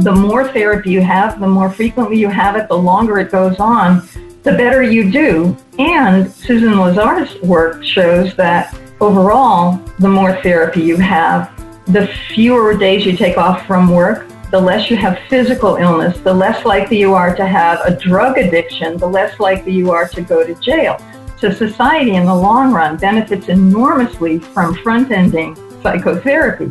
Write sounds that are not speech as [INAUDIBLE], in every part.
The more therapy you have, the more frequently you have it, the longer it goes on, the better you do. And Susan Lazar's work shows that overall, the more therapy you have, the fewer days you take off from work, the less you have physical illness, the less likely you are to have a drug addiction, the less likely you are to go to jail. So society in the long run benefits enormously from front-ending psychotherapy.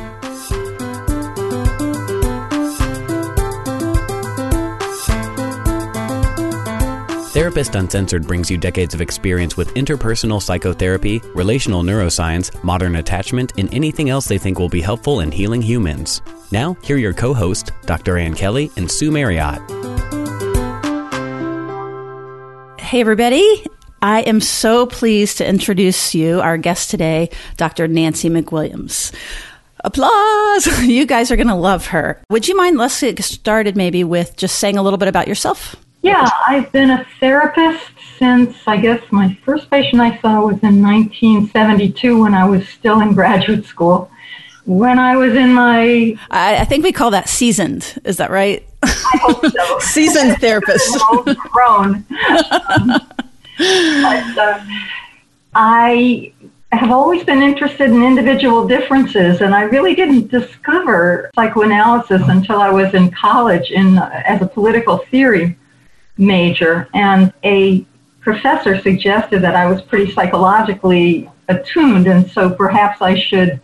Therapist Uncensored brings you decades of experience with interpersonal psychotherapy, relational neuroscience, modern attachment, and anything else they think will be helpful in healing humans. Now, here are your co hosts, Dr. Ann Kelly and Sue Marriott. Hey, everybody. I am so pleased to introduce you, our guest today, Dr. Nancy McWilliams. Applause! [LAUGHS] You guys are going to love her. Would you mind, let's get started maybe with just saying a little bit about yourself? Yeah, I've been a therapist since I guess my first patient I saw was in 1972 when I was still in graduate school. When I was in my. I, I think we call that seasoned. Is that right? I hope so. [LAUGHS] seasoned [LAUGHS] therapist. grown. um, [LAUGHS] but, uh, I have always been interested in individual differences, and I really didn't discover psychoanalysis until I was in college in as a political theory major, and a professor suggested that I was pretty psychologically attuned, and so perhaps I should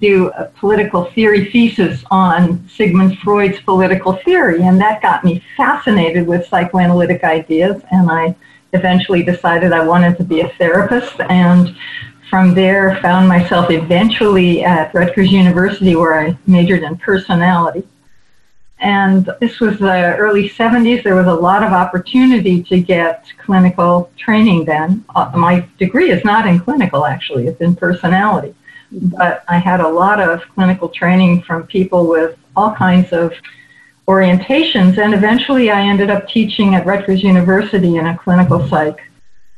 do a political theory thesis on Sigmund Freud's political theory, and that got me fascinated with psychoanalytic ideas, and I eventually decided I wanted to be a therapist, and from there found myself eventually at Rutgers University where I majored in personality. And this was the early 70s. There was a lot of opportunity to get clinical training then. Uh, my degree is not in clinical, actually, it's in personality. But I had a lot of clinical training from people with all kinds of orientations. And eventually I ended up teaching at Rutgers University in a clinical psych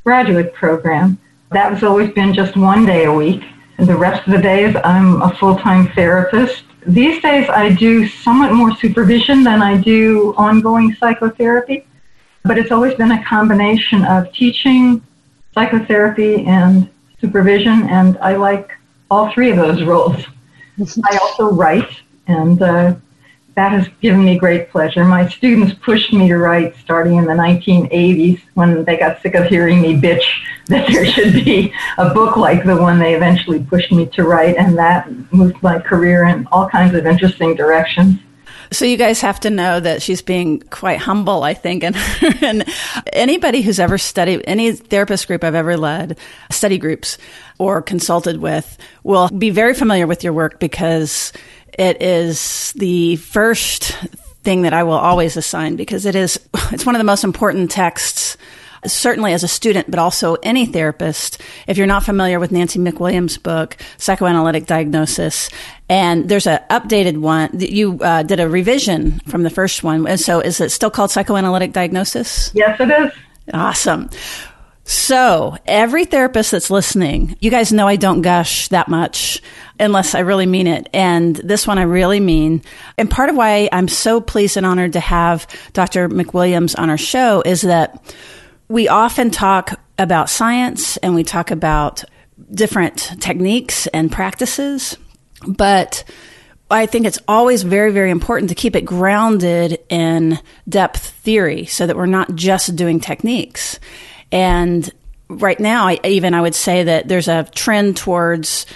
graduate program. That has always been just one day a week. And the rest of the days, I'm a full time therapist these days, I do somewhat more supervision than I do ongoing psychotherapy, but it's always been a combination of teaching, psychotherapy, and supervision, and I like all three of those roles. [LAUGHS] I also write, and uh, that has given me great pleasure. My students pushed me to write starting in the 1980s when they got sick of hearing me bitch [LAUGHS] that there should be a book like the one they eventually pushed me to write, and that moved my career in all kinds of interesting directions. So you guys have to know that she's being quite humble, I think. And, [LAUGHS] and anybody who's ever studied any therapist group I've ever led, study groups or consulted with will be very familiar with your work because it is the first thing that I will always assign because it is [LAUGHS] it's one of the most important texts certainly as a student, but also any therapist. If you're not familiar with Nancy McWilliams' book, Psychoanalytic Diagnosis, and there's an updated one, you uh, did a revision from the first one. And so is it still called Psychoanalytic Diagnosis? Yes, it is. Awesome. So, every therapist that's listening, you guys know I don't gush that much unless I really mean it. And this one I really mean. And part of why I'm so pleased and honored to have Dr. McWilliams on our show is that we often talk about science and we talk about different techniques and practices, but I think it's always very, very important to keep it grounded in depth theory so that we're not just doing techniques. And right now, I, even I would say that there's a trend towards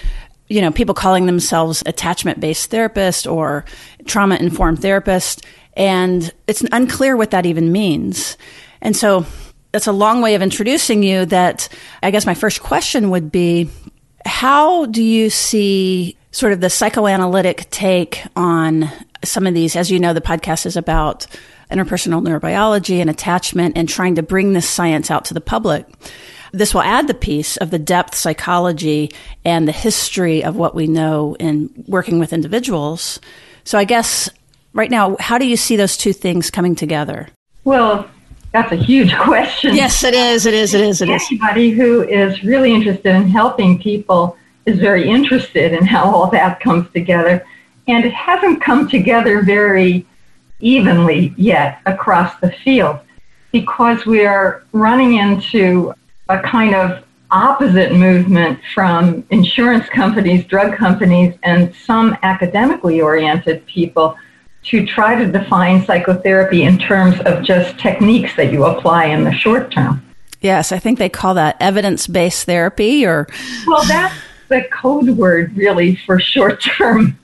you know, people calling themselves attachment based therapist or trauma informed therapist. And it's unclear what that even means. And so that's a long way of introducing you that I guess my first question would be how do you see sort of the psychoanalytic take on some of these. As you know, the podcast is about interpersonal neurobiology and attachment and trying to bring this science out to the public. This will add the piece of the depth psychology and the history of what we know in working with individuals. So I guess right now, how do you see those two things coming together? Well, that's a huge [LAUGHS] question. Yes, it is. It is. It is. It is. Anybody who is really interested in helping people is very interested in how all that comes together. And it hasn't come together very evenly yet across the field because we are running into a kind of opposite movement from insurance companies, drug companies, and some academically oriented people to try to define psychotherapy in terms of just techniques that you apply in the short term. Yes, I think they call that evidence based therapy or. Well, that's the code word really for short term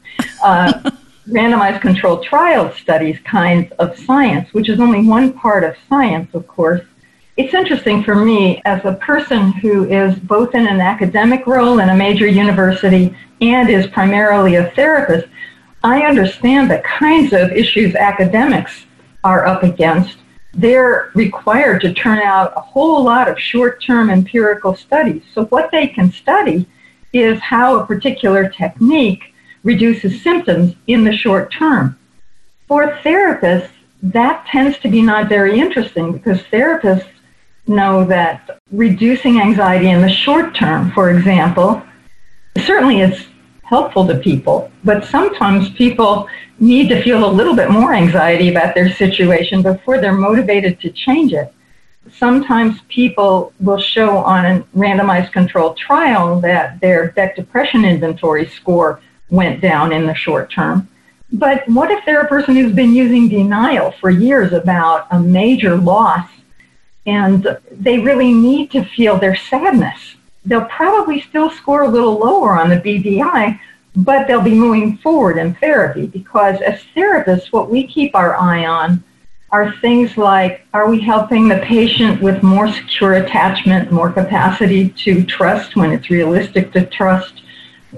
uh, [LAUGHS] randomized controlled trial studies kinds of science, which is only one part of science, of course. It's interesting for me as a person who is both in an academic role in a major university and is primarily a therapist. I understand the kinds of issues academics are up against. They're required to turn out a whole lot of short term empirical studies. So, what they can study is how a particular technique reduces symptoms in the short term. For therapists, that tends to be not very interesting because therapists know that reducing anxiety in the short term, for example, certainly is helpful to people, but sometimes people need to feel a little bit more anxiety about their situation before they're motivated to change it. Sometimes people will show on a randomized controlled trial that their Beck depression inventory score went down in the short term. But what if they're a person who's been using denial for years about a major loss and they really need to feel their sadness? They'll probably still score a little lower on the BDI, but they'll be moving forward in therapy because as therapists, what we keep our eye on are things like are we helping the patient with more secure attachment, more capacity to trust when it's realistic to trust?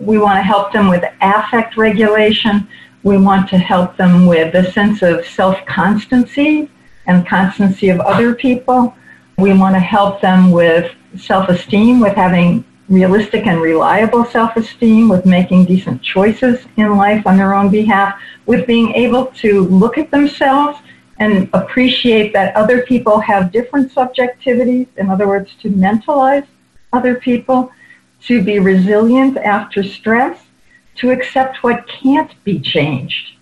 We want to help them with affect regulation. We want to help them with a sense of self constancy and constancy of other people. We want to help them with self esteem, with having realistic and reliable self esteem, with making decent choices in life on their own behalf, with being able to look at themselves and appreciate that other people have different subjectivities, in other words, to mentalize other people, to be resilient after stress, to accept what can't be changed,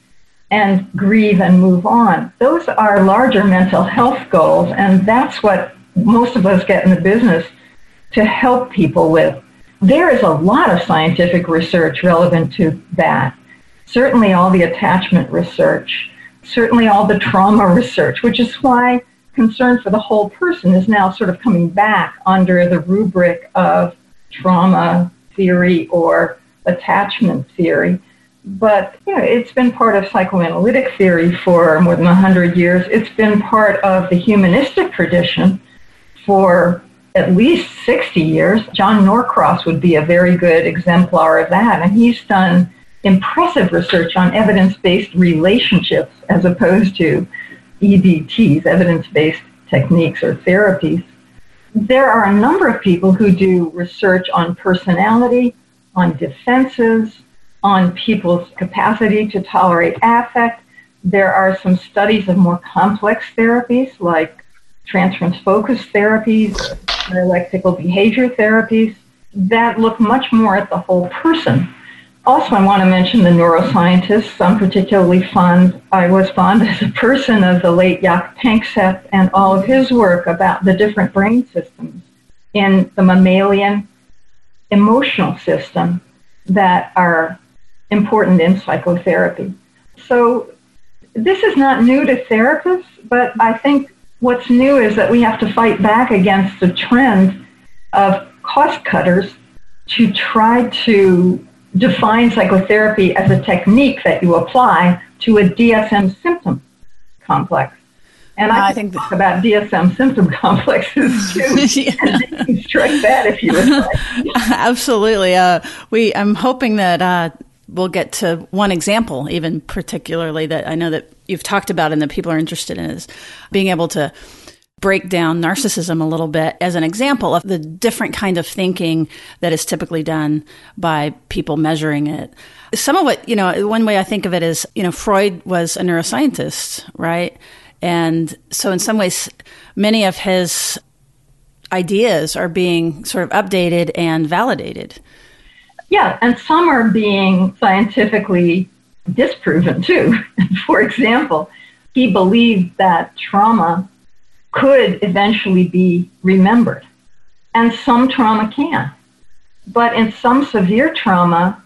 and grieve and move on. Those are larger mental health goals, and that's what most of us get in the business to help people with. There is a lot of scientific research relevant to that. Certainly, all the attachment research, certainly, all the trauma [LAUGHS] research, which is why concern for the whole person is now sort of coming back under the rubric of trauma theory or attachment theory. But you know, it's been part of psychoanalytic theory for more than 100 years. It's been part of the humanistic tradition for at least 60 years. John Norcross would be a very good exemplar of that. And he's done impressive research on evidence based relationships as opposed to EBTs, evidence based techniques or therapies there are a number of people who do research on personality, on defenses, on people's capacity to tolerate affect. There are some studies of more complex therapies like transference focus therapies, dialectical behavior therapies that look much more at the whole person also, I want to mention the neuroscientists. I'm particularly fond, I was fond as a person of the late Jaak Panksepp and all of his work about the different brain systems in the mammalian emotional system that are important in psychotherapy. So this is not new to therapists, but I think what's new is that we have to fight back against the trend of cost cutters to try to define psychotherapy as a technique that you apply to a DSM symptom complex. And I, I think talk about DSM symptom [LAUGHS] complexes too. [LAUGHS] yeah. strike that if you would like. [LAUGHS] Absolutely. Uh, we, I'm hoping that uh, we'll get to one example, even particularly that I know that you've talked about and that people are interested in is being able to break down narcissism a little bit as an example of the different kind of thinking that is typically done by people measuring it. Some of what, you know, one way I think of it is, you know, Freud was a neuroscientist, right? And so in some ways, many of his ideas are being sort of updated and validated. Yeah, and some are being scientifically disproven too. [LAUGHS] For example, he believed that trauma could eventually be remembered, and some trauma can. But in some severe trauma,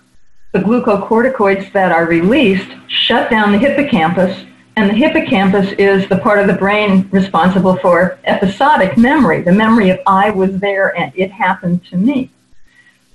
the glucocorticoids that are released shut down the hippocampus, and the hippocampus is the part of the brain responsible for episodic memory, the memory of I was there and it happened to me.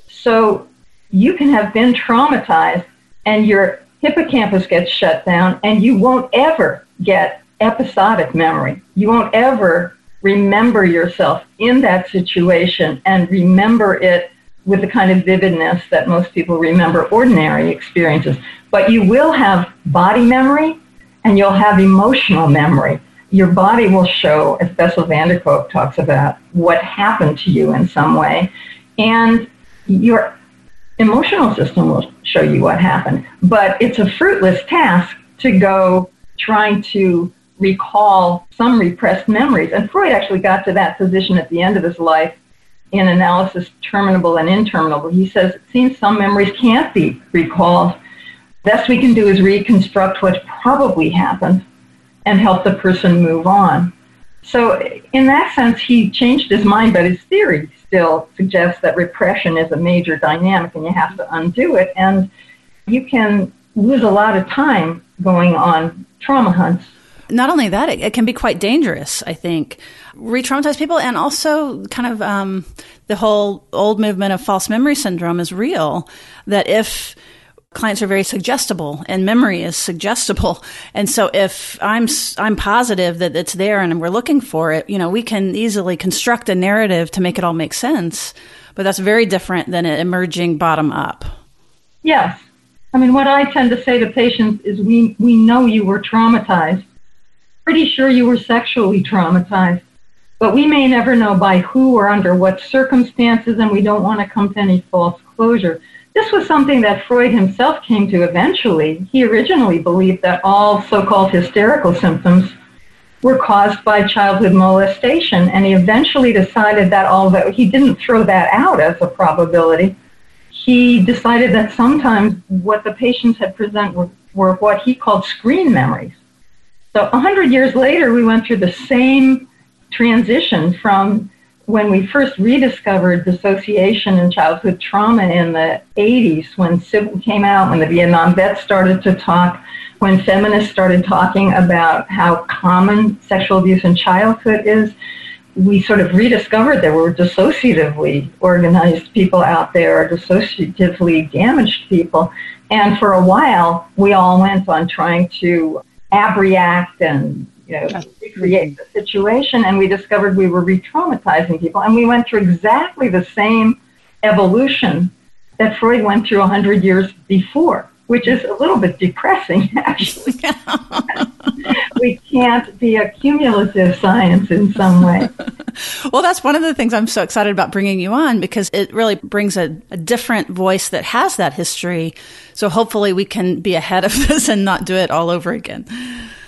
So you can have been traumatized and your hippocampus gets shut down and you won't ever get episodic memory. You won't ever remember yourself in that situation and remember it with the kind of vividness that most people remember ordinary experiences. But you will have body memory and you'll have emotional memory. Your body will show, as Bessel van der Kolk talks about, what happened to you in some way. And your emotional system will show you what happened. But it's a fruitless task to go trying to recall some repressed memories. And Freud actually got to that position at the end of his life in analysis terminable and interminable. He says it seems some memories can't be recalled. Best we can do is reconstruct what probably happened and help the person move on. So, in that sense, he changed his mind, but his theory still suggests that repression is a major dynamic and you have to undo it. And you can lose a lot of time going on trauma hunts. Not only that, it, it can be quite dangerous, I think. Re traumatize people, and also kind of um, the whole old movement of false memory syndrome is real. That if clients are very suggestible and memory is suggestible. [LAUGHS] And so if I'm, I'm positive that it's there and we're looking for it, you know, we can easily construct a narrative to make it all make sense. But that's very different than it emerging bottom up. Yes. I mean, what I tend to say to patients is we, we know you were traumatized. Pretty sure you were sexually traumatized. But we may never know by who or under what circumstances, and we don't want to come to any false closure. This was something that Freud himself came to eventually. He originally believed that all so called hysterical symptoms were caused by childhood molestation, and he eventually decided that although he didn't throw that out as a probability, he decided that sometimes what the patients had present were, were what he called screen memories. So 100 years later, we went through the same transition from when we first rediscovered dissociation and childhood trauma in the 80s, when Sybil came out, when the Vietnam vets started to talk, when feminists started talking about how common sexual abuse in childhood is, we sort of rediscovered there were dissociatively organized people out there, dissociatively damaged people. And for a while, we all went on trying to abreact and you know, recreate the situation, and we discovered we were re-traumatizing people, and we went through exactly the same evolution that Freud went through 100 years before, which is a little bit depressing, [LAUGHS] actually. [LAUGHS] [LAUGHS] we can't be a cumulative science in some way. [LAUGHS] well, that's one of the things I'm so excited about bringing you on because it really brings a, a different voice that has that history. So hopefully we can be ahead of [LAUGHS] this and not do it all over again.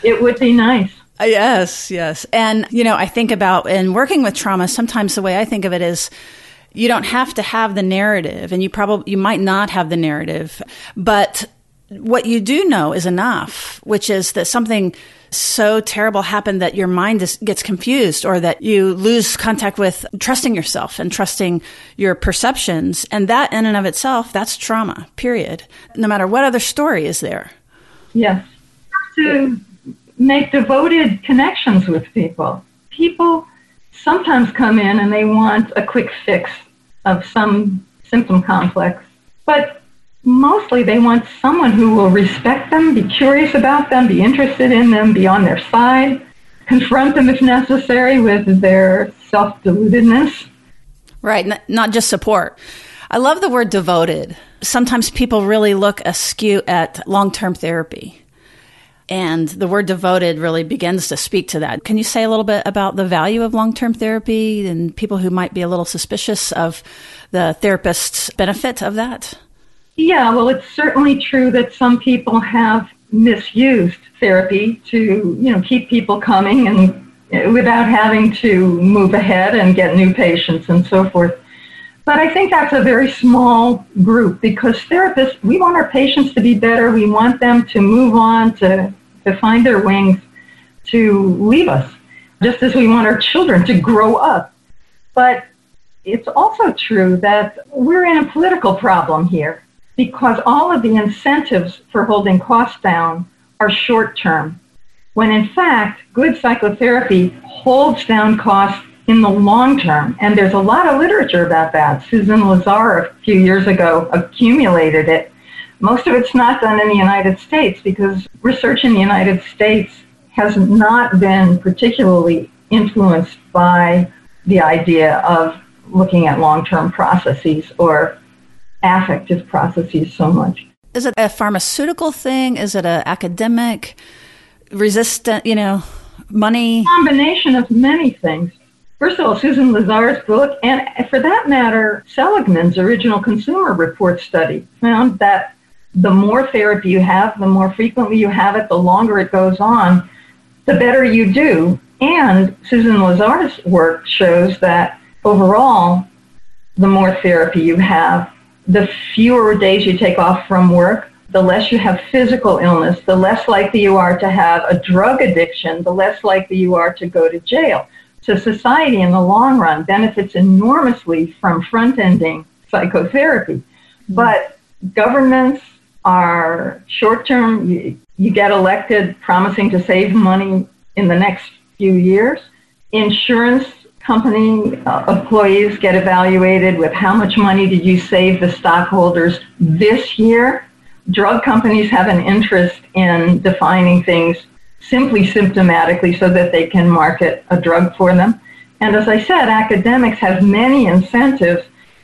It would be nice. Uh, yes, yes. And, you know, I think about in working with trauma, sometimes the way I think of it is you don't have to have the narrative and you probably, you might not have the narrative, but what you do know is enough, which is that something so terrible happened that your mind is, gets confused or that you lose contact with trusting yourself and trusting your perceptions. And that in and of itself, that's trauma, period. No matter what other story is there. Yes. To make devoted connections with people. People sometimes come in and they want a quick fix of some symptom complex, but mostly they want someone who will respect them, be curious about them, be interested in them, be on their side, confront them if necessary with their self deludedness. Right, not just support. I love the word devoted. sometimes people really look askew at long term therapy. And the word devoted really begins to speak to that. Can you say a little bit about the value of long term therapy and people who might be a little suspicious of the therapist's benefit of that? Yeah, well, it's certainly true that some people have misused therapy to, you know, keep people coming and without having to move ahead and get new patients and so forth. But I think that's a very small group because therapists, we want our patients to be better. We want them to move on, to, to find their wings, to leave us, just as we want our children to grow up. But it's also true that we're in a political problem here because all of the incentives for holding costs down are short term, when in fact, good psychotherapy holds down costs in the long term. And there's a lot of literature about that. Susan Lazar a few years ago accumulated it. Most of it's not done in the United States because research in the United States has not been particularly influenced by the idea of looking at long-term processes or affective processes so much. Is it a pharmaceutical thing? Is it an academic resistant, you know, money? Combination of many things. First of all, Susan Lazar's book, and for that matter, Seligman's original consumer report study found that the more therapy you have, the more frequently you have it, the longer it goes on, the better you do. And Susan Lazar's work shows that overall, the more therapy you have, the fewer days you take off from work, the less you have physical illness, the less likely you are to have a drug addiction, the less likely you are to go to jail. So society in the long run benefits enormously from front-ending psychotherapy. Hmm. But governments are short-term. You, you get elected promising to save money in the next few years. Insurance company uh, employees get evaluated with how much money did you save the stockholders this year. Drug companies have an interest in defining things simply symptomatically so that they can market a drug for them. And as I said, academics have many incentives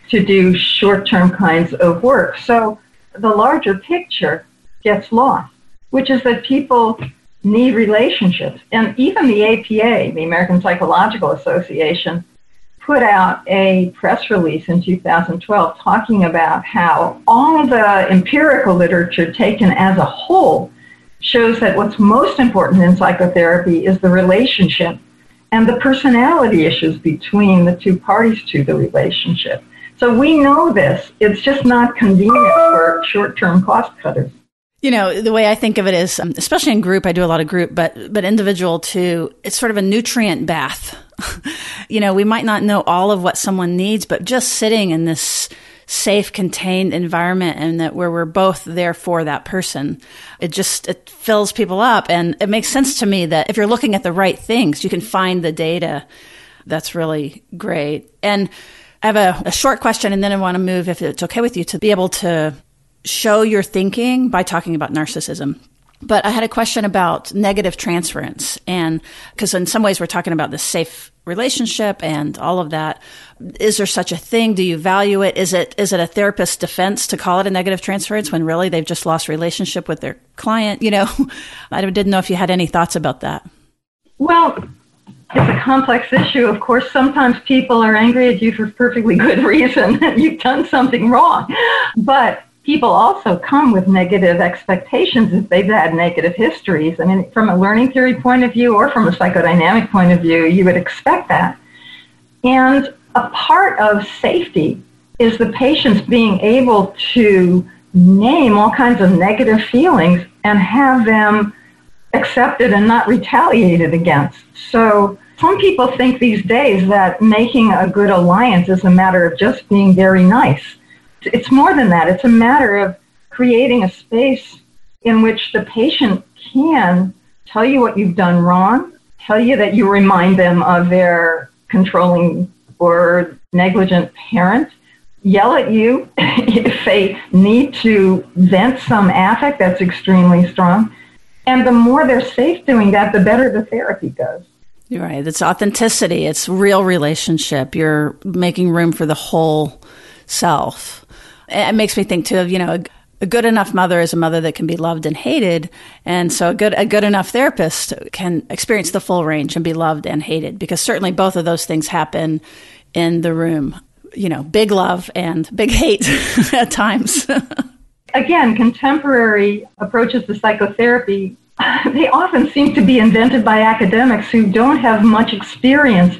to do short-term kinds of work. So the larger picture gets lost, which is that people need relationships. And even the APA, the American Psychological Association, put out a press release in 2012 talking about how all the empirical literature taken as a whole shows that what's most important in psychotherapy is the relationship and the personality issues between the two parties to the relationship. So we know this. It's just not convenient for short-term cost cutters. You know, the way I think of it is, um, especially in group, I do a lot of group, but, but individual too, it's sort of a nutrient bath. [LAUGHS] you know, we might not know all of what someone needs, but just sitting in this safe, contained environment and that where we're both there for that person. It just, it fills people up. And it makes sense to me that if you're looking at the right things, you can find the data. That's really great. And I have a, a short question and then I want to move, if it's okay with you, to be able to show your thinking by talking about narcissism. But I had a question about negative transference. And because in some ways we're talking about the safe relationship and all of that. Is there such a thing? Do you value it? Is it is it a therapist's defense to call it a negative transference when really they've just lost relationship with their client? You know, [LAUGHS] I didn't know if you had any thoughts about that. Well, it's a complex issue. Of course, sometimes people are angry at you for perfectly good [LAUGHS] reason. You've done something wrong. But people also come with negative expectations if they've had negative histories. I mean, from a learning theory point of view or from a psychodynamic point of view, you would expect that. And a part of safety is the patients being able to name all kinds of negative feelings and have them accepted and not retaliated against. So some people think these days that making a good alliance is a matter of just being very nice it's more than that. It's a matter of creating a space in which the patient can tell you what you've done wrong, tell you that you remind them of their controlling or negligent parent, yell at you [LAUGHS] if they need to vent some affect that's extremely strong. And the more they're safe doing that, the better the therapy goes. You're right. It's authenticity. It's real relationship. You're making room for the whole self. It makes me think too of, you know, a, a good enough mother is a mother that can be loved and hated. And so a good, a good enough therapist can experience the full range and be loved and hated because certainly both of those things happen in the room. You know, big love and big hate [LAUGHS] at times. [LAUGHS] Again, contemporary approaches to psychotherapy, they often seem to be invented by academics who don't have much experience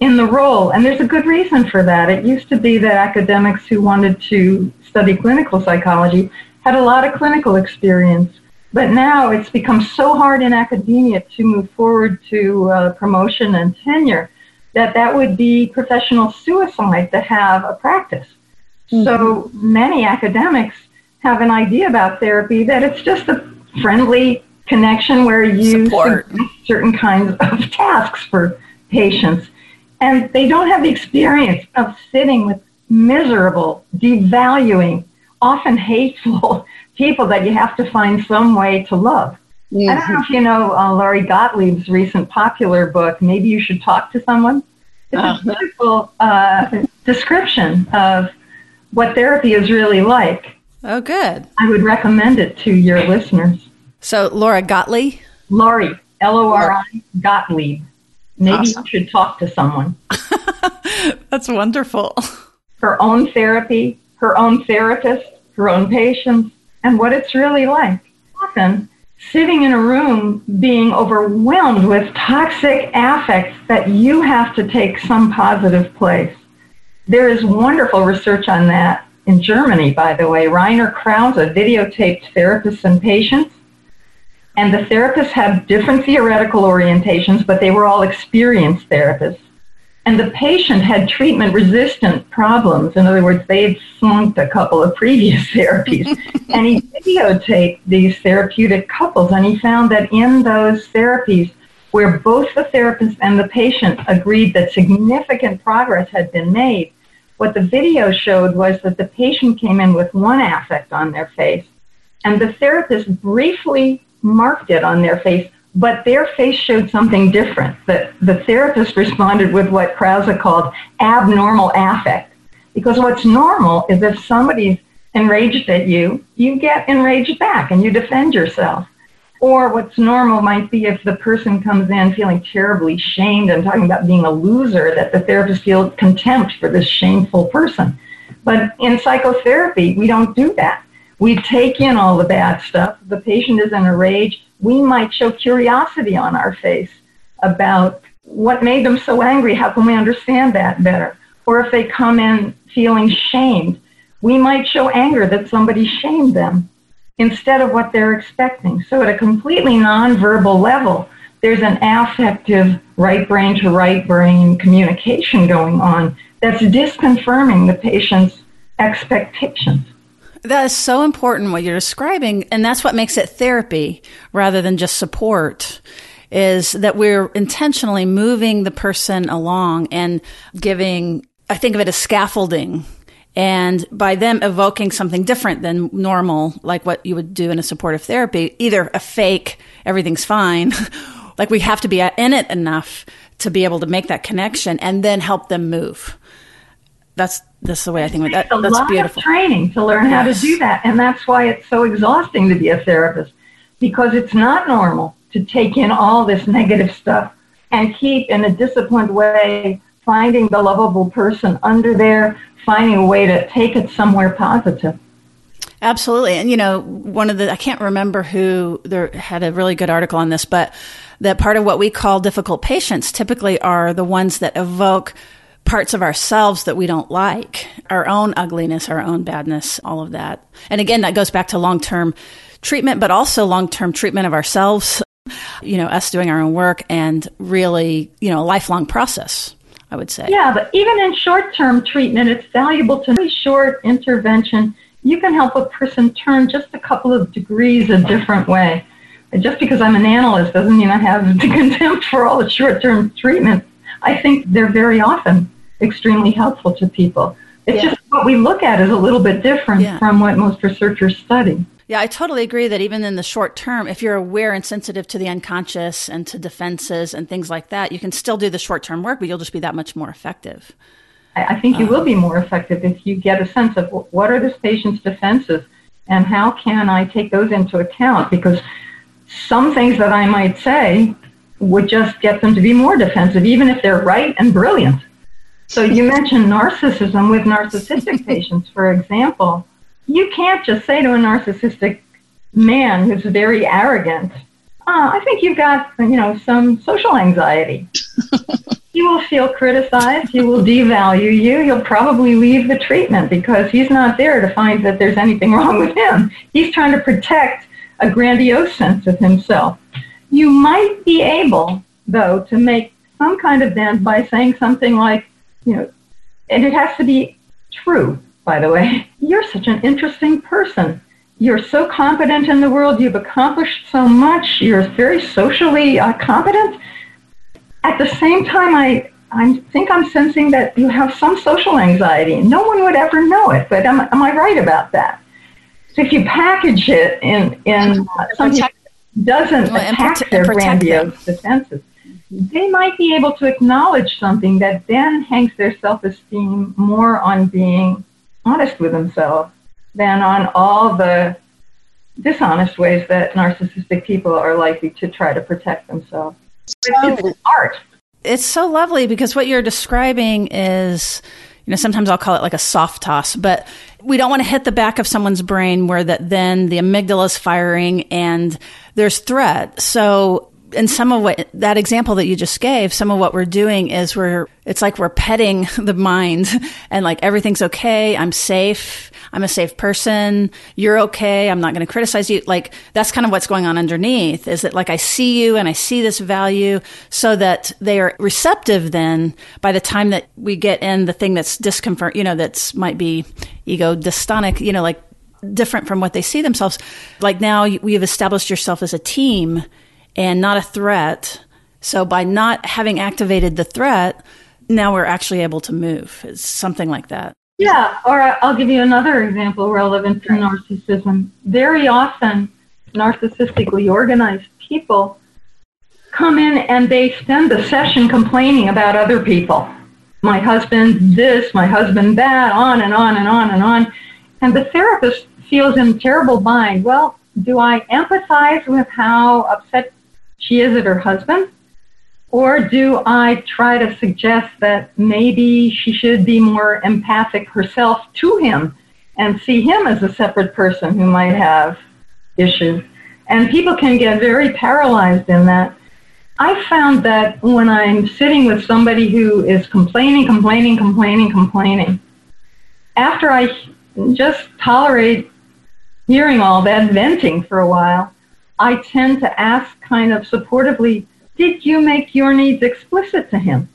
in the role. And there's a good reason for that. It used to be that academics who wanted to study clinical psychology had a lot of clinical experience. But now it's become so hard in academia to move forward to uh, promotion and tenure that that would be professional suicide to have a practice. Mm-hmm. So many academics have an idea about therapy that it's just a friendly connection where you support certain kinds of tasks for patients and they don't have the experience of sitting with miserable, devaluing, often hateful [LAUGHS] people that you have to find some way to love. Mm-hmm. I don't know if you know uh, Lori Gottlieb's recent popular book, Maybe You Should Talk to Someone. It's uh-huh. a beautiful uh, description of what therapy is really like. Oh, good. I would recommend it to your listeners. So, Laura Gottlieb? Laurie, L O R I, Gottlieb. Maybe awesome. you should talk to someone. [LAUGHS] That's wonderful. Her own therapy, her own therapist, her own patients, and what it's really like. Often, sitting in a room being overwhelmed with toxic affects that you have to take some positive place. There is wonderful research on that in Germany, by the way. Rainer Krause videotaped therapists and patients and the therapists had different theoretical orientations, but they were all experienced therapists. And the patient had treatment resistant problems. In other words, they had flunked a couple of previous [LAUGHS] therapies. and he videotaped these therapeutic couples, and he found that in those therapies, where both the therapist and the patient agreed that significant progress had been made, what the video showed was that the patient came in with one affect on their face, and the therapist briefly marked it on their face, but their face showed something different. The, the therapist responded with what Krause called abnormal affect. Because what's normal is if somebody's enraged at you, you get enraged back and you defend yourself. Or what's normal might be if the person comes in feeling terribly shamed and talking about being a loser, that the therapist feels contempt for this shameful person. But in psychotherapy, we don't do that. We take in all the bad stuff. The patient is in a rage. We might show curiosity on our face about what made them so angry. How can we understand that better? Or if they come in feeling shamed, we might show anger that somebody shamed them instead of what they're expecting. So at a completely nonverbal level, there's an affective right brain to right brain communication going on that's disconfirming the patient's expectations. That is so important what you're describing. And that's what makes it therapy rather than just support is that we're intentionally moving the person along and giving, I think of it as scaffolding. And by them evoking something different than normal, like what you would do in a supportive therapy, either a fake, everything's fine, [LAUGHS] like we have to be in it enough to be able to make that connection and then help them move that's that's the way I think. That, a that's lot beautiful. Of training to learn yes. how to do that, and that's why it's so exhausting to be a therapist because it's not normal to take in all this negative stuff and keep in a disciplined way finding the lovable person under there, finding a way to take it somewhere positive. Absolutely. And, you know, one of the, I can't remember who there had a really good article on this, but that part of what we call difficult patients typically are the ones that evoke parts of ourselves that we don't like, our own ugliness, our own badness, all of that. And again, that goes back to long term treatment, but also long term treatment of ourselves, you know, us doing our own work and really, you know, a lifelong process. I would say. Yeah, but even in short term treatment, it's valuable to be short intervention. You can help a person turn just a couple of degrees a different way. Just because I'm an analyst doesn't mean I have the [LAUGHS] contempt for all the short term treatment. I think they're very often extremely helpful to people. It's yeah. just what we look at is a little bit different yeah. from what most researchers study. Yeah, I totally agree that even in the short term, if you're aware and sensitive to the unconscious and to defenses and things like that, you can still do the short term work, but you'll just be that much more effective. I, I think you um, will be more effective if you get a sense of what are this patient's defenses and how can I take those into account because some things that I might say would just get them to be more defensive, even if they're right and brilliant. So you mentioned narcissism with narcissistic [LAUGHS] patients, for example. You can't just say to a narcissistic man who's very arrogant, oh, I think you've got, you know, some social anxiety. [LAUGHS] he will feel criticized. He will devalue you. He'll probably leave the treatment because he's not there to find that there's anything [LAUGHS] wrong with him. He's trying to protect a grandiose sense of himself. You might be able, though, to make some kind of dent by saying something like, you know, and it has to be true, by the way. [LAUGHS] You're such an interesting person. You're so competent in the world. You've accomplished so much. You're very socially uh, competent. At the same time, I, I think I'm sensing that you have some social anxiety. No one would ever know it, but am, am I right about that? So if you package it in, in something that doesn't well, attack prote- their grandiose defenses, they might be able to acknowledge something that then hangs their self-esteem more on being honest with themselves than on all the dishonest ways that narcissistic people are likely to try to protect themselves. It's art. It's so lovely because what you're describing is, you know, sometimes I'll call it like a soft toss, but we don't want to hit the back of someone's brain where that then the amygdala is firing and there's threat. So in some of what that example that you just gave, some of what we're doing is we're, it's like we're petting [LAUGHS] the mind and like everything's okay. I'm safe. I'm a safe person. You're okay. I'm not going to criticize you. Like that's kind of what's going on underneath is that like I see you and I see this value so that they are receptive then by the time that we get in the thing that's discomfort, you know, that's might be ego dystonic, you know, like different from what they see themselves. Like now we have established yourself as a team and not a threat. So by not having activated the threat, now we're actually able to move. It's something like that. Yeah, or I'll give you another example relevant to narcissism. Very often, narcissistically organized people come in and they spend the session complaining about other people. My husband this, my husband that, on and on and on and on. And the therapist feels in terrible bind. Well, do I empathize with how upset she is at her husband? Or do I try to suggest that maybe she should be more empathic herself to him and see him as a separate person who might have issues? And people can get very paralyzed in that. I found that when I'm sitting with somebody who is complaining, complaining, complaining, complaining, after I just tolerate hearing all that venting for a while, I tend to ask kind of supportively, did you make your needs explicit to him?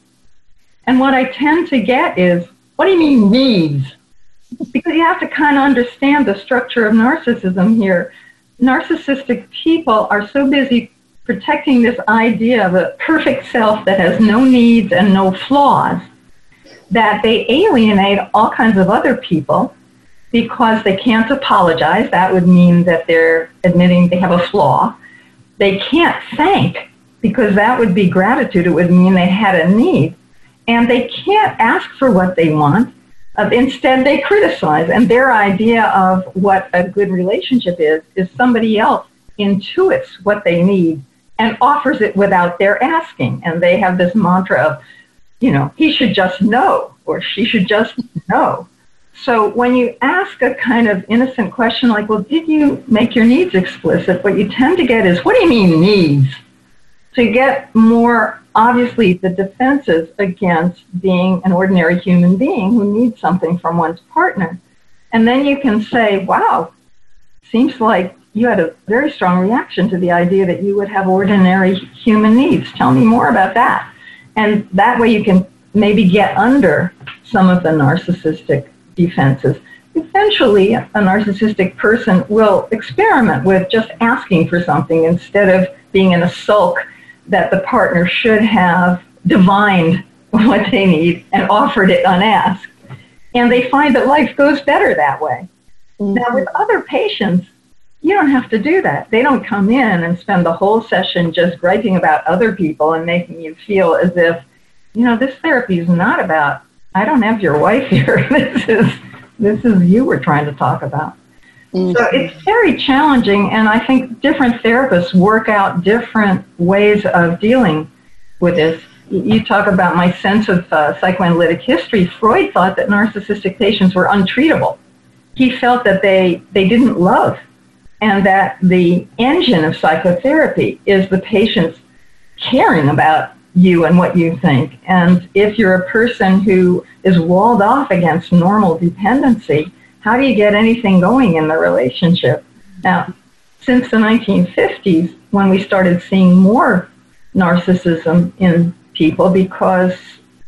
And what I tend to get is, what do you mean needs? Because you have to kind of understand the structure of narcissism here. Narcissistic people are so busy protecting this idea of a perfect self that has no needs and no flaws that they alienate all kinds of other people because they can't apologize. That would mean that they're admitting they have a flaw. They can't thank because that would be gratitude. It would mean they had a need. And they can't ask for what they want. Uh, instead, they criticize. And their idea of what a good relationship is, is somebody else intuits what they need and offers it without their asking. And they have this mantra of, you know, he should just know or she should just know. So when you ask a kind of innocent question like, well, did you make your needs explicit? What you tend to get is, what do you mean needs? to get more obviously the defenses against being an ordinary human being who needs something from one's partner. And then you can say, wow, seems like you had a very strong reaction to the idea that you would have ordinary human needs. Tell me more about that. And that way you can maybe get under some of the narcissistic defenses. Eventually, a narcissistic person will experiment with just asking for something instead of being in a sulk that the partner should have divined what they need and offered it unasked. And they find that life goes better that way. Mm-hmm. Now, with other patients, you don't have to do that. They don't come in and spend the whole session just griping about other people and making you feel as if, you know, this therapy is not about I don't have your wife here. [LAUGHS] this is this is you we're trying to talk about. Mm-hmm. So it's very challenging, and I think different therapists work out different ways of dealing with this. You talk about my sense of uh, psychoanalytic history. Freud thought that narcissistic patients were untreatable. He felt that they, they didn't love, and that the engine of psychotherapy is the patient's caring about you and what you think. And if you're a person who is walled off against normal dependency, how do you get anything going in the relationship? Now, since the 1950s, when we started seeing more narcissism in people because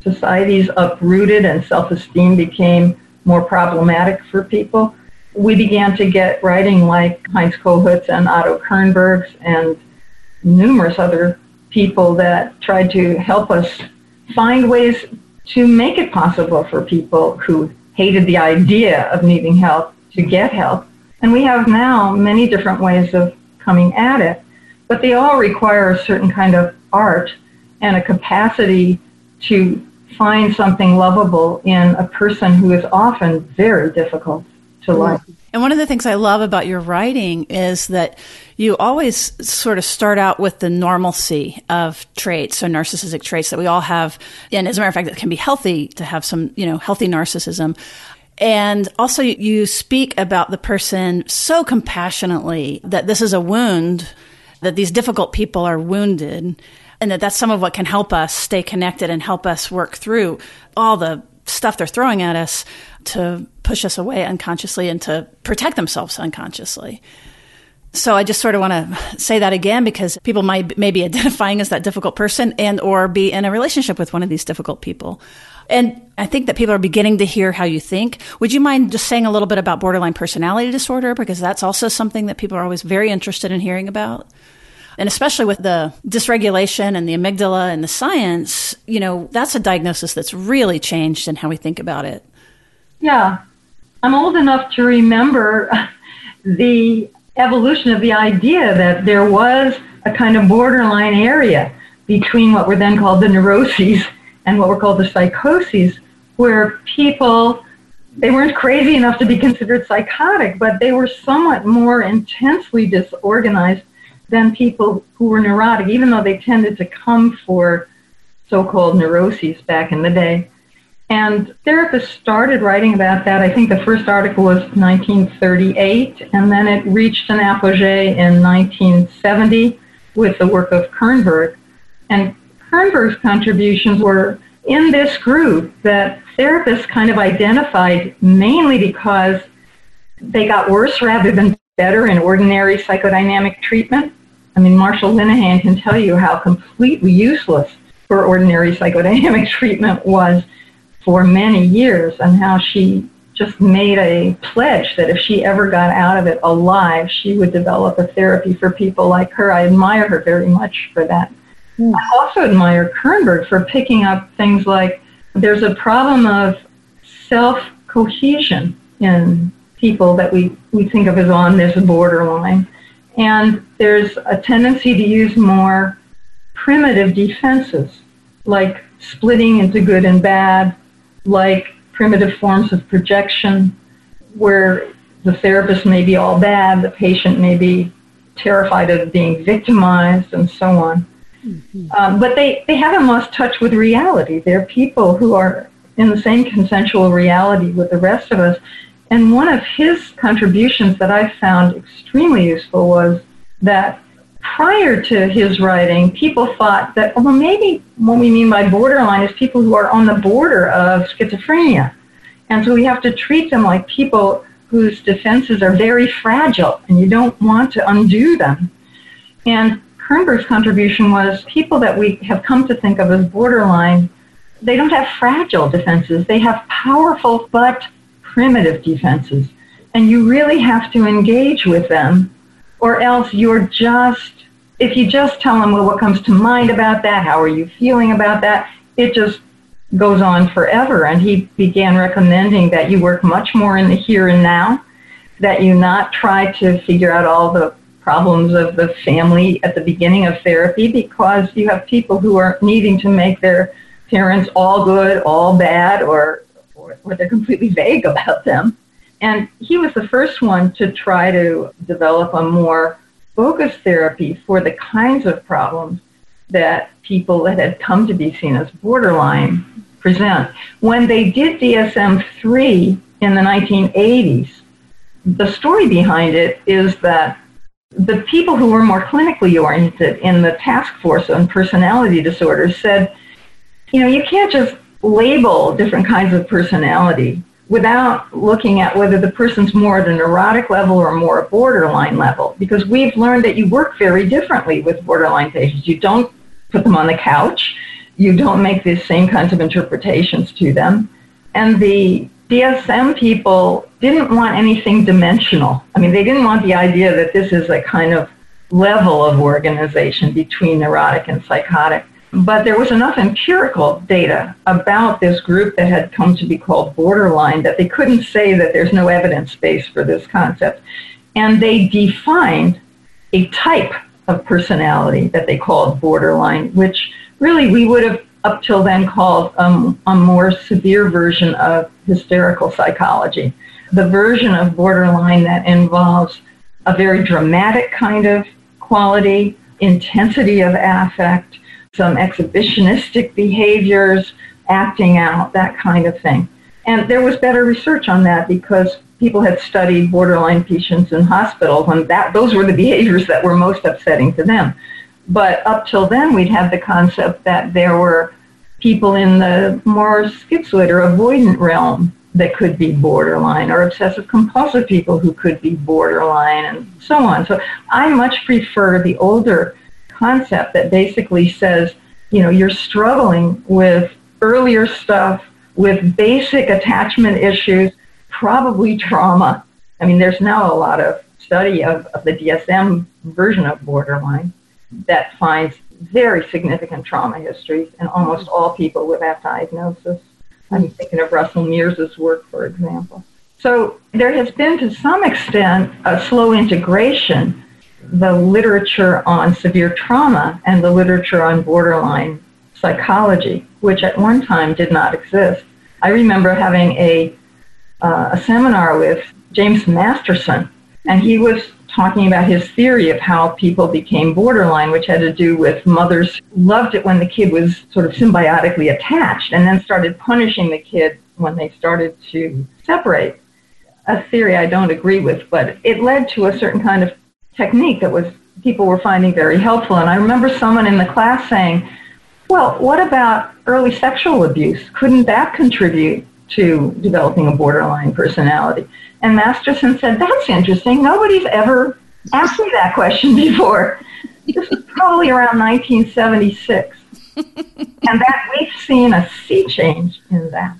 society's uprooted and self-esteem became more problematic for people, we began to get writing like Heinz Kohut and Otto Kernberg's and numerous other people that tried to help us find ways to make it possible for people who hated the idea of needing help to get help. And we have now many different ways of coming at it, but they all require a certain kind of art and a capacity to find something lovable in a person who is often very difficult to mm. like. And one of the things I love about your writing is that you always sort of start out with the normalcy of traits or narcissistic traits that we all have. And as a matter of fact, it can be healthy to have some, you know, healthy narcissism. And also you speak about the person so compassionately that this is a wound, that these difficult people are wounded and that that's some of what can help us stay connected and help us work through all the stuff they're throwing at us to push us away unconsciously and to protect themselves unconsciously. So I just sort of want to say that again because people might may be [LAUGHS] identifying as that difficult person and or be in a relationship with one of these difficult people. And I think that people are beginning to hear how you think. Would you mind just saying a little bit about borderline personality disorder because that's also something that people are always very interested in hearing about? And especially with the dysregulation and the amygdala and the science, you know, that's a diagnosis that's really changed in how we think about it. Yeah. I'm old enough to remember [LAUGHS] the evolution of the idea that there was a kind of borderline area between what were then called the neuroses and what were called the psychoses, where people they weren't crazy enough to be considered psychotic, but they were somewhat more intensely disorganized than people who were neurotic, even though they tended to come for so-called neuroses back in the day. And therapists started writing about that. I think the first article was 1938, and then it reached an apogee in 1970 with the work of Kernberg. And Kernberg's contributions were in this group that therapists kind of identified mainly because they got worse rather than better in ordinary psychodynamic treatment. I mean, Marsha Linehan can tell you how completely useless her ordinary psychodynamic [LAUGHS] treatment was for many years and how she just made a pledge that if she ever got out of it alive, she would develop a therapy for people like her. I admire her very much for that. Mm. I also admire Kernberg for picking up things like there's a problem of self cohesion in people that we, we think of as on this borderline. And there's a tendency to use more primitive defenses, like splitting into good and bad, like primitive forms of projection, where the therapist may be all bad, the patient may be terrified of being victimized, and so on. Mm-hmm. Um, but they, they haven't lost touch with reality. They're people who are in the same consensual reality with the rest of us. And one of his contributions that I found extremely useful was that prior to his writing, people thought that, oh, well, maybe what we mean by borderline is people who are on the border of schizophrenia. And so we have to treat them like people whose defenses are very fragile and you don't want to undo them. And Kernberg's contribution was people that we have come to think of as borderline, they don't have fragile defenses. They have powerful but primitive defenses. And you really have to engage with them or else you're just, if you just tell them, well, what comes to mind about that? How are you feeling about that? It just goes on forever. And he began recommending that you work much more in the here and now, that you not try to figure out all the problems of the family at the beginning of therapy because you have people who are needing to make their parents all good, all bad, or, or, or they're completely vague [LAUGHS] about them. And he was the first one to try to develop a more focused therapy for the kinds of problems that people that had come to be seen as borderline present. When they did DSM 3 in the 1980s, the story behind it is that the people who were more clinically oriented in the task force on personality disorders said, you know, you can't just label different kinds of personality without looking at whether the person's more at a neurotic level or more a borderline level because we've learned that you work very differently with borderline patients. You don't put them on the couch. You don't make the same kinds of interpretations to them. And the DSM people didn't want anything dimensional. I mean, they didn't want the idea that this is a kind of level of organization between neurotic and psychotic. But there was enough empirical data about this group that had come to be called borderline that they couldn't say that there's no evidence base for this concept. And they defined a type of personality that they called borderline, which really we would have up till then called um, a more severe version of hysterical psychology. The version of borderline that involves a very dramatic kind of quality, intensity of affect, some exhibitionistic behaviors, acting out, that kind of thing. And there was better research on that because people had studied borderline patients in hospitals and that those were the [LAUGHS] behaviors that were most upsetting to them. But up till then, we'd had the concept that there were people in the more schizoid or avoidant realm that could be borderline, or obsessive compulsive people who could be borderline, and so on. So I much prefer the older concept that basically says, you know, you're struggling with earlier stuff, with basic attachment issues, probably trauma. I mean, there's now a lot of study of, of the DSM version of borderline that finds very significant trauma histories in almost all people with that diagnosis. I'm thinking of Russell Meares's work, for example. So there has been, to some extent, a slow integration. The literature on severe trauma and the literature on borderline psychology, which at one time did not exist. I remember having a, uh, a seminar with James Masterson, and he was talking about his theory of how people became borderline, which had to do with mothers loved it when the kid was sort of symbiotically attached and then started punishing the kid when they started to separate. A theory I don't agree with, but it led to a certain kind of technique that was people were finding very helpful. And I remember someone in the class saying, well, what about early sexual abuse? Couldn't that contribute to developing a borderline personality? And Masterson said, That's interesting. Nobody's ever asked me that question [LAUGHS] before. This was probably around 1976. [LAUGHS] and that we've seen a sea change in that.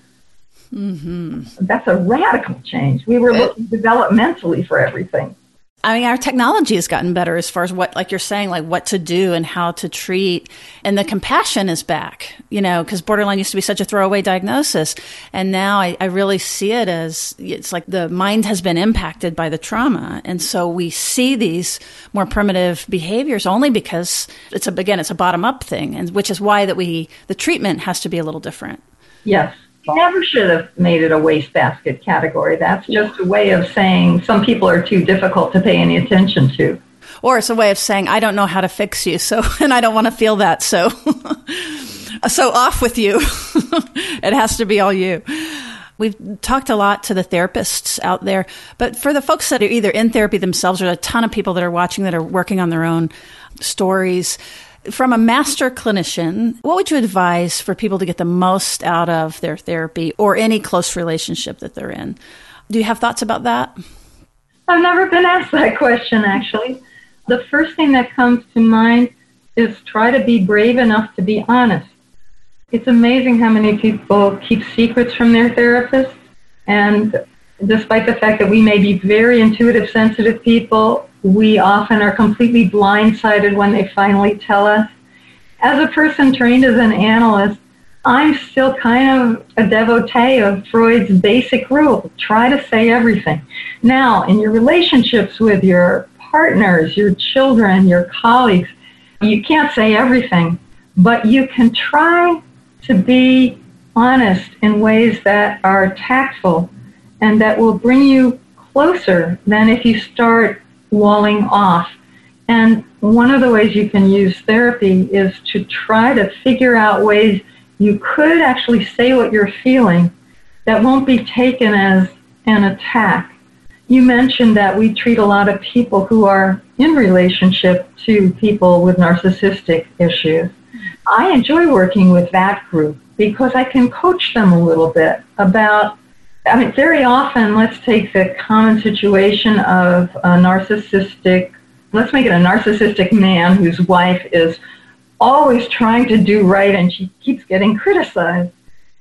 Mm-hmm. That's a radical change. We were looking developmentally for everything. I mean, our technology has gotten better as far as what, like you're saying, like what to do and how to treat. And the compassion is back, you know, because borderline used to be such a throwaway diagnosis. And now I, I, really see it as it's like the mind has been impacted by the trauma. And so we see these more primitive behaviors only because it's a, again, it's a bottom up thing. And which is why that we, the treatment has to be a little different. Yes. You never should have made it a wastebasket category. That's just a way of saying some people are too difficult to pay any attention to. Or it's a way of saying, I don't know how to fix you, so, [LAUGHS] and I don't want to feel that, so, [LAUGHS] so off with you. [LAUGHS] it has to be all you. We've talked a lot to the therapists out there, but for the folks that are either in therapy themselves or a ton of people that are watching that are working on their own stories, from a master clinician, what would you advise for people to get the most out of their therapy or any close relationship that they're in? Do you have thoughts about that? I've never been asked that question, actually. The first thing that comes to mind is try to be brave enough to be honest. It's amazing how many people keep secrets from their therapist. And despite the fact that we may be very intuitive, sensitive people, we often are completely blindsided when they finally tell us. As a person trained as an analyst, I'm still kind of a devotee of Freud's basic rule try to say everything. Now, in your relationships with your partners, your children, your colleagues, you can't say everything, but you can try to be honest in ways that are tactful and that will bring you closer than if you start walling off. And one of the ways you can use therapy is to try to figure out ways you could actually say what you're feeling that won't be taken as an attack. You mentioned that we treat a lot of people who are in relationship to people with narcissistic issues. I enjoy working with that group because I can coach them a little bit about I mean, very often, let's take the common situation of a narcissistic, let's make it a narcissistic man whose wife is always trying to do right and she keeps getting criticized.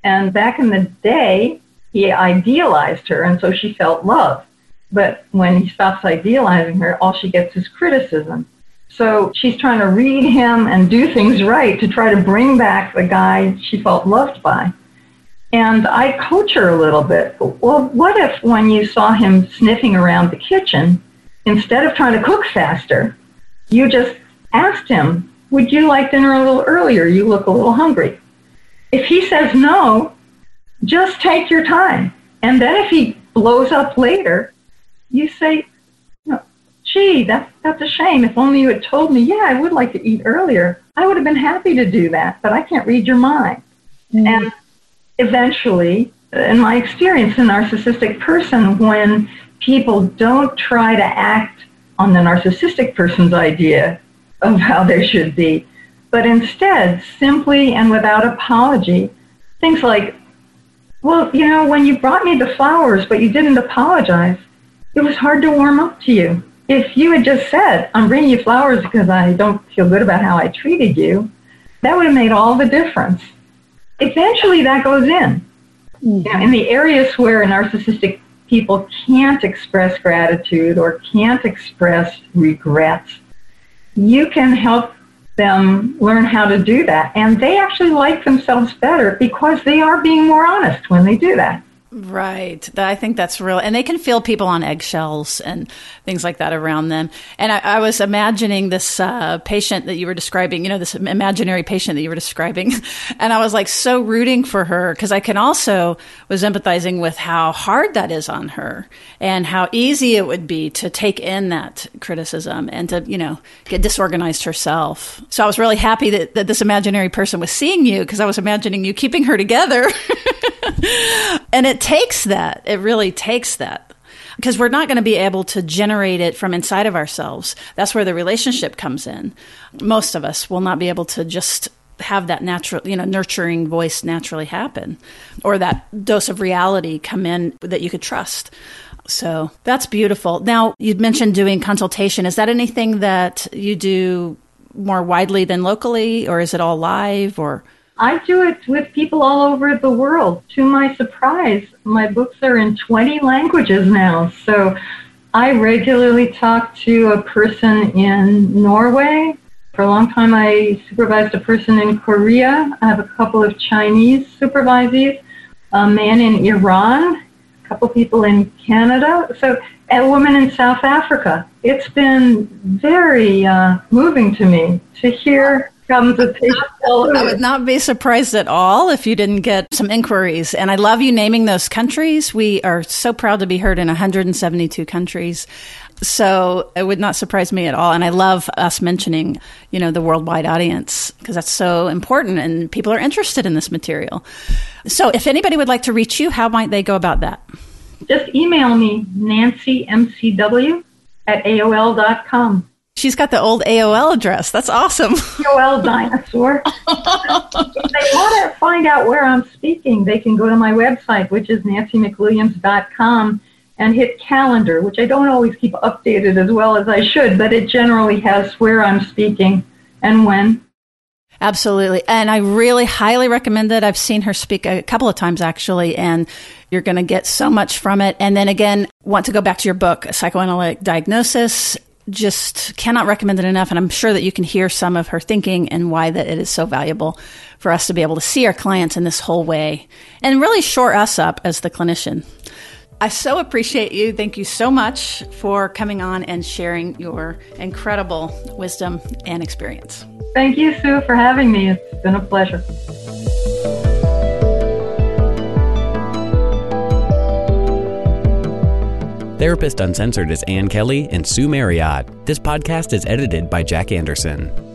And back in the day, he idealized her, and so she felt love. But when he stops idealizing her, all she gets is criticism. So she's trying to read him and do things right to try to bring back the guy she felt loved by. And I coach her a little bit. Well, what if when you saw him sniffing around the kitchen, instead of trying to cook faster, you just asked him, Would you like dinner a little earlier? You look a little hungry. If he says no, just take your time. And then if he blows up later, you say, Gee, that's, that's a shame. If only you had told me, yeah, I would like to eat earlier, I would have been happy to do that, but I can't read your mind. Mm-hmm. And eventually, in my experience, a narcissistic person, when people don't try to act on the narcissistic person's idea of how they should be, but instead, simply and without apology, things like, well, you know, when you brought me the flowers, but you didn't apologize, it was hard to warm up to you. If you had just said, I'm bringing you flowers because I don't feel good about how I treated you, that would have made all the difference eventually that goes in. Mm-hmm. You know, in the areas where narcissistic people can't express gratitude or can't express regrets, you can help them learn how to do that. And they actually like themselves better because they are being more honest when they do that. Right. I think that's real. And they can feel people on eggshells and things like that around them. And I, I was imagining this uh, patient that you were describing, you know, this imaginary patient that you were describing. [LAUGHS] And I was like so rooting for her because I can also was empathizing with how hard that is on her and how easy it would be to take in that criticism and to, you know, get disorganized herself. So I was really happy that, that this imaginary person was seeing you because I was imagining you keeping her together. [LAUGHS] [LAUGHS] and it takes that. It really takes that. Because we're not going to be able to generate it from inside of ourselves. That's where the relationship comes in. Most of us will not be able to just have that natural, you know, nurturing voice naturally happen or that dose of reality come in that you could trust. So that's beautiful. Now, you mentioned doing consultation. Is that anything that you do more widely than locally, or is it all live or? I do it with people all over the world. To my surprise, my books are in 20 languages now. So I regularly talk to a person in Norway. For a long time, I supervised a person in Korea. I have a couple of Chinese supervisees, a man in Iran, a couple people in Canada. So a woman in South Africa. It's been very uh, moving to me to hear comes I would not be surprised at all if you didn't get some inquiries. And I love you naming those countries. We are so proud to be heard in 172 countries. So it would not surprise me at all. And I love us mentioning, you know, the worldwide audience because that's so important and people are interested in this material. So if anybody would like to reach you, how might they go about that? Just email me, nancymcw at AOL.com. She's got the old AOL address. That's awesome. [LAUGHS] AOL dinosaur. if they want to find out where I'm speaking, they can go to my website, which is nancymcwilliams.com, and hit calendar, which I don't always keep updated as well as I should, but it generally has where I'm speaking and when. Absolutely. And I really highly recommend it. I've seen her speak a couple of times actually, and you're going to get so much from it. And then again, want to go back to your book, Psychoanalytic Diagnosis just cannot recommend it enough. And I'm sure that you can hear some of her thinking and why that it is so valuable for us to be able to see our clients in this whole way and really shore us up as the clinician. I so appreciate you. Thank you so much for coming on and sharing your incredible wisdom and experience. Thank you, Sue, for having me. It's been a pleasure. Therapist Uncensored is Ann Kelly and Sue Marriott. This podcast is edited by Jack Anderson.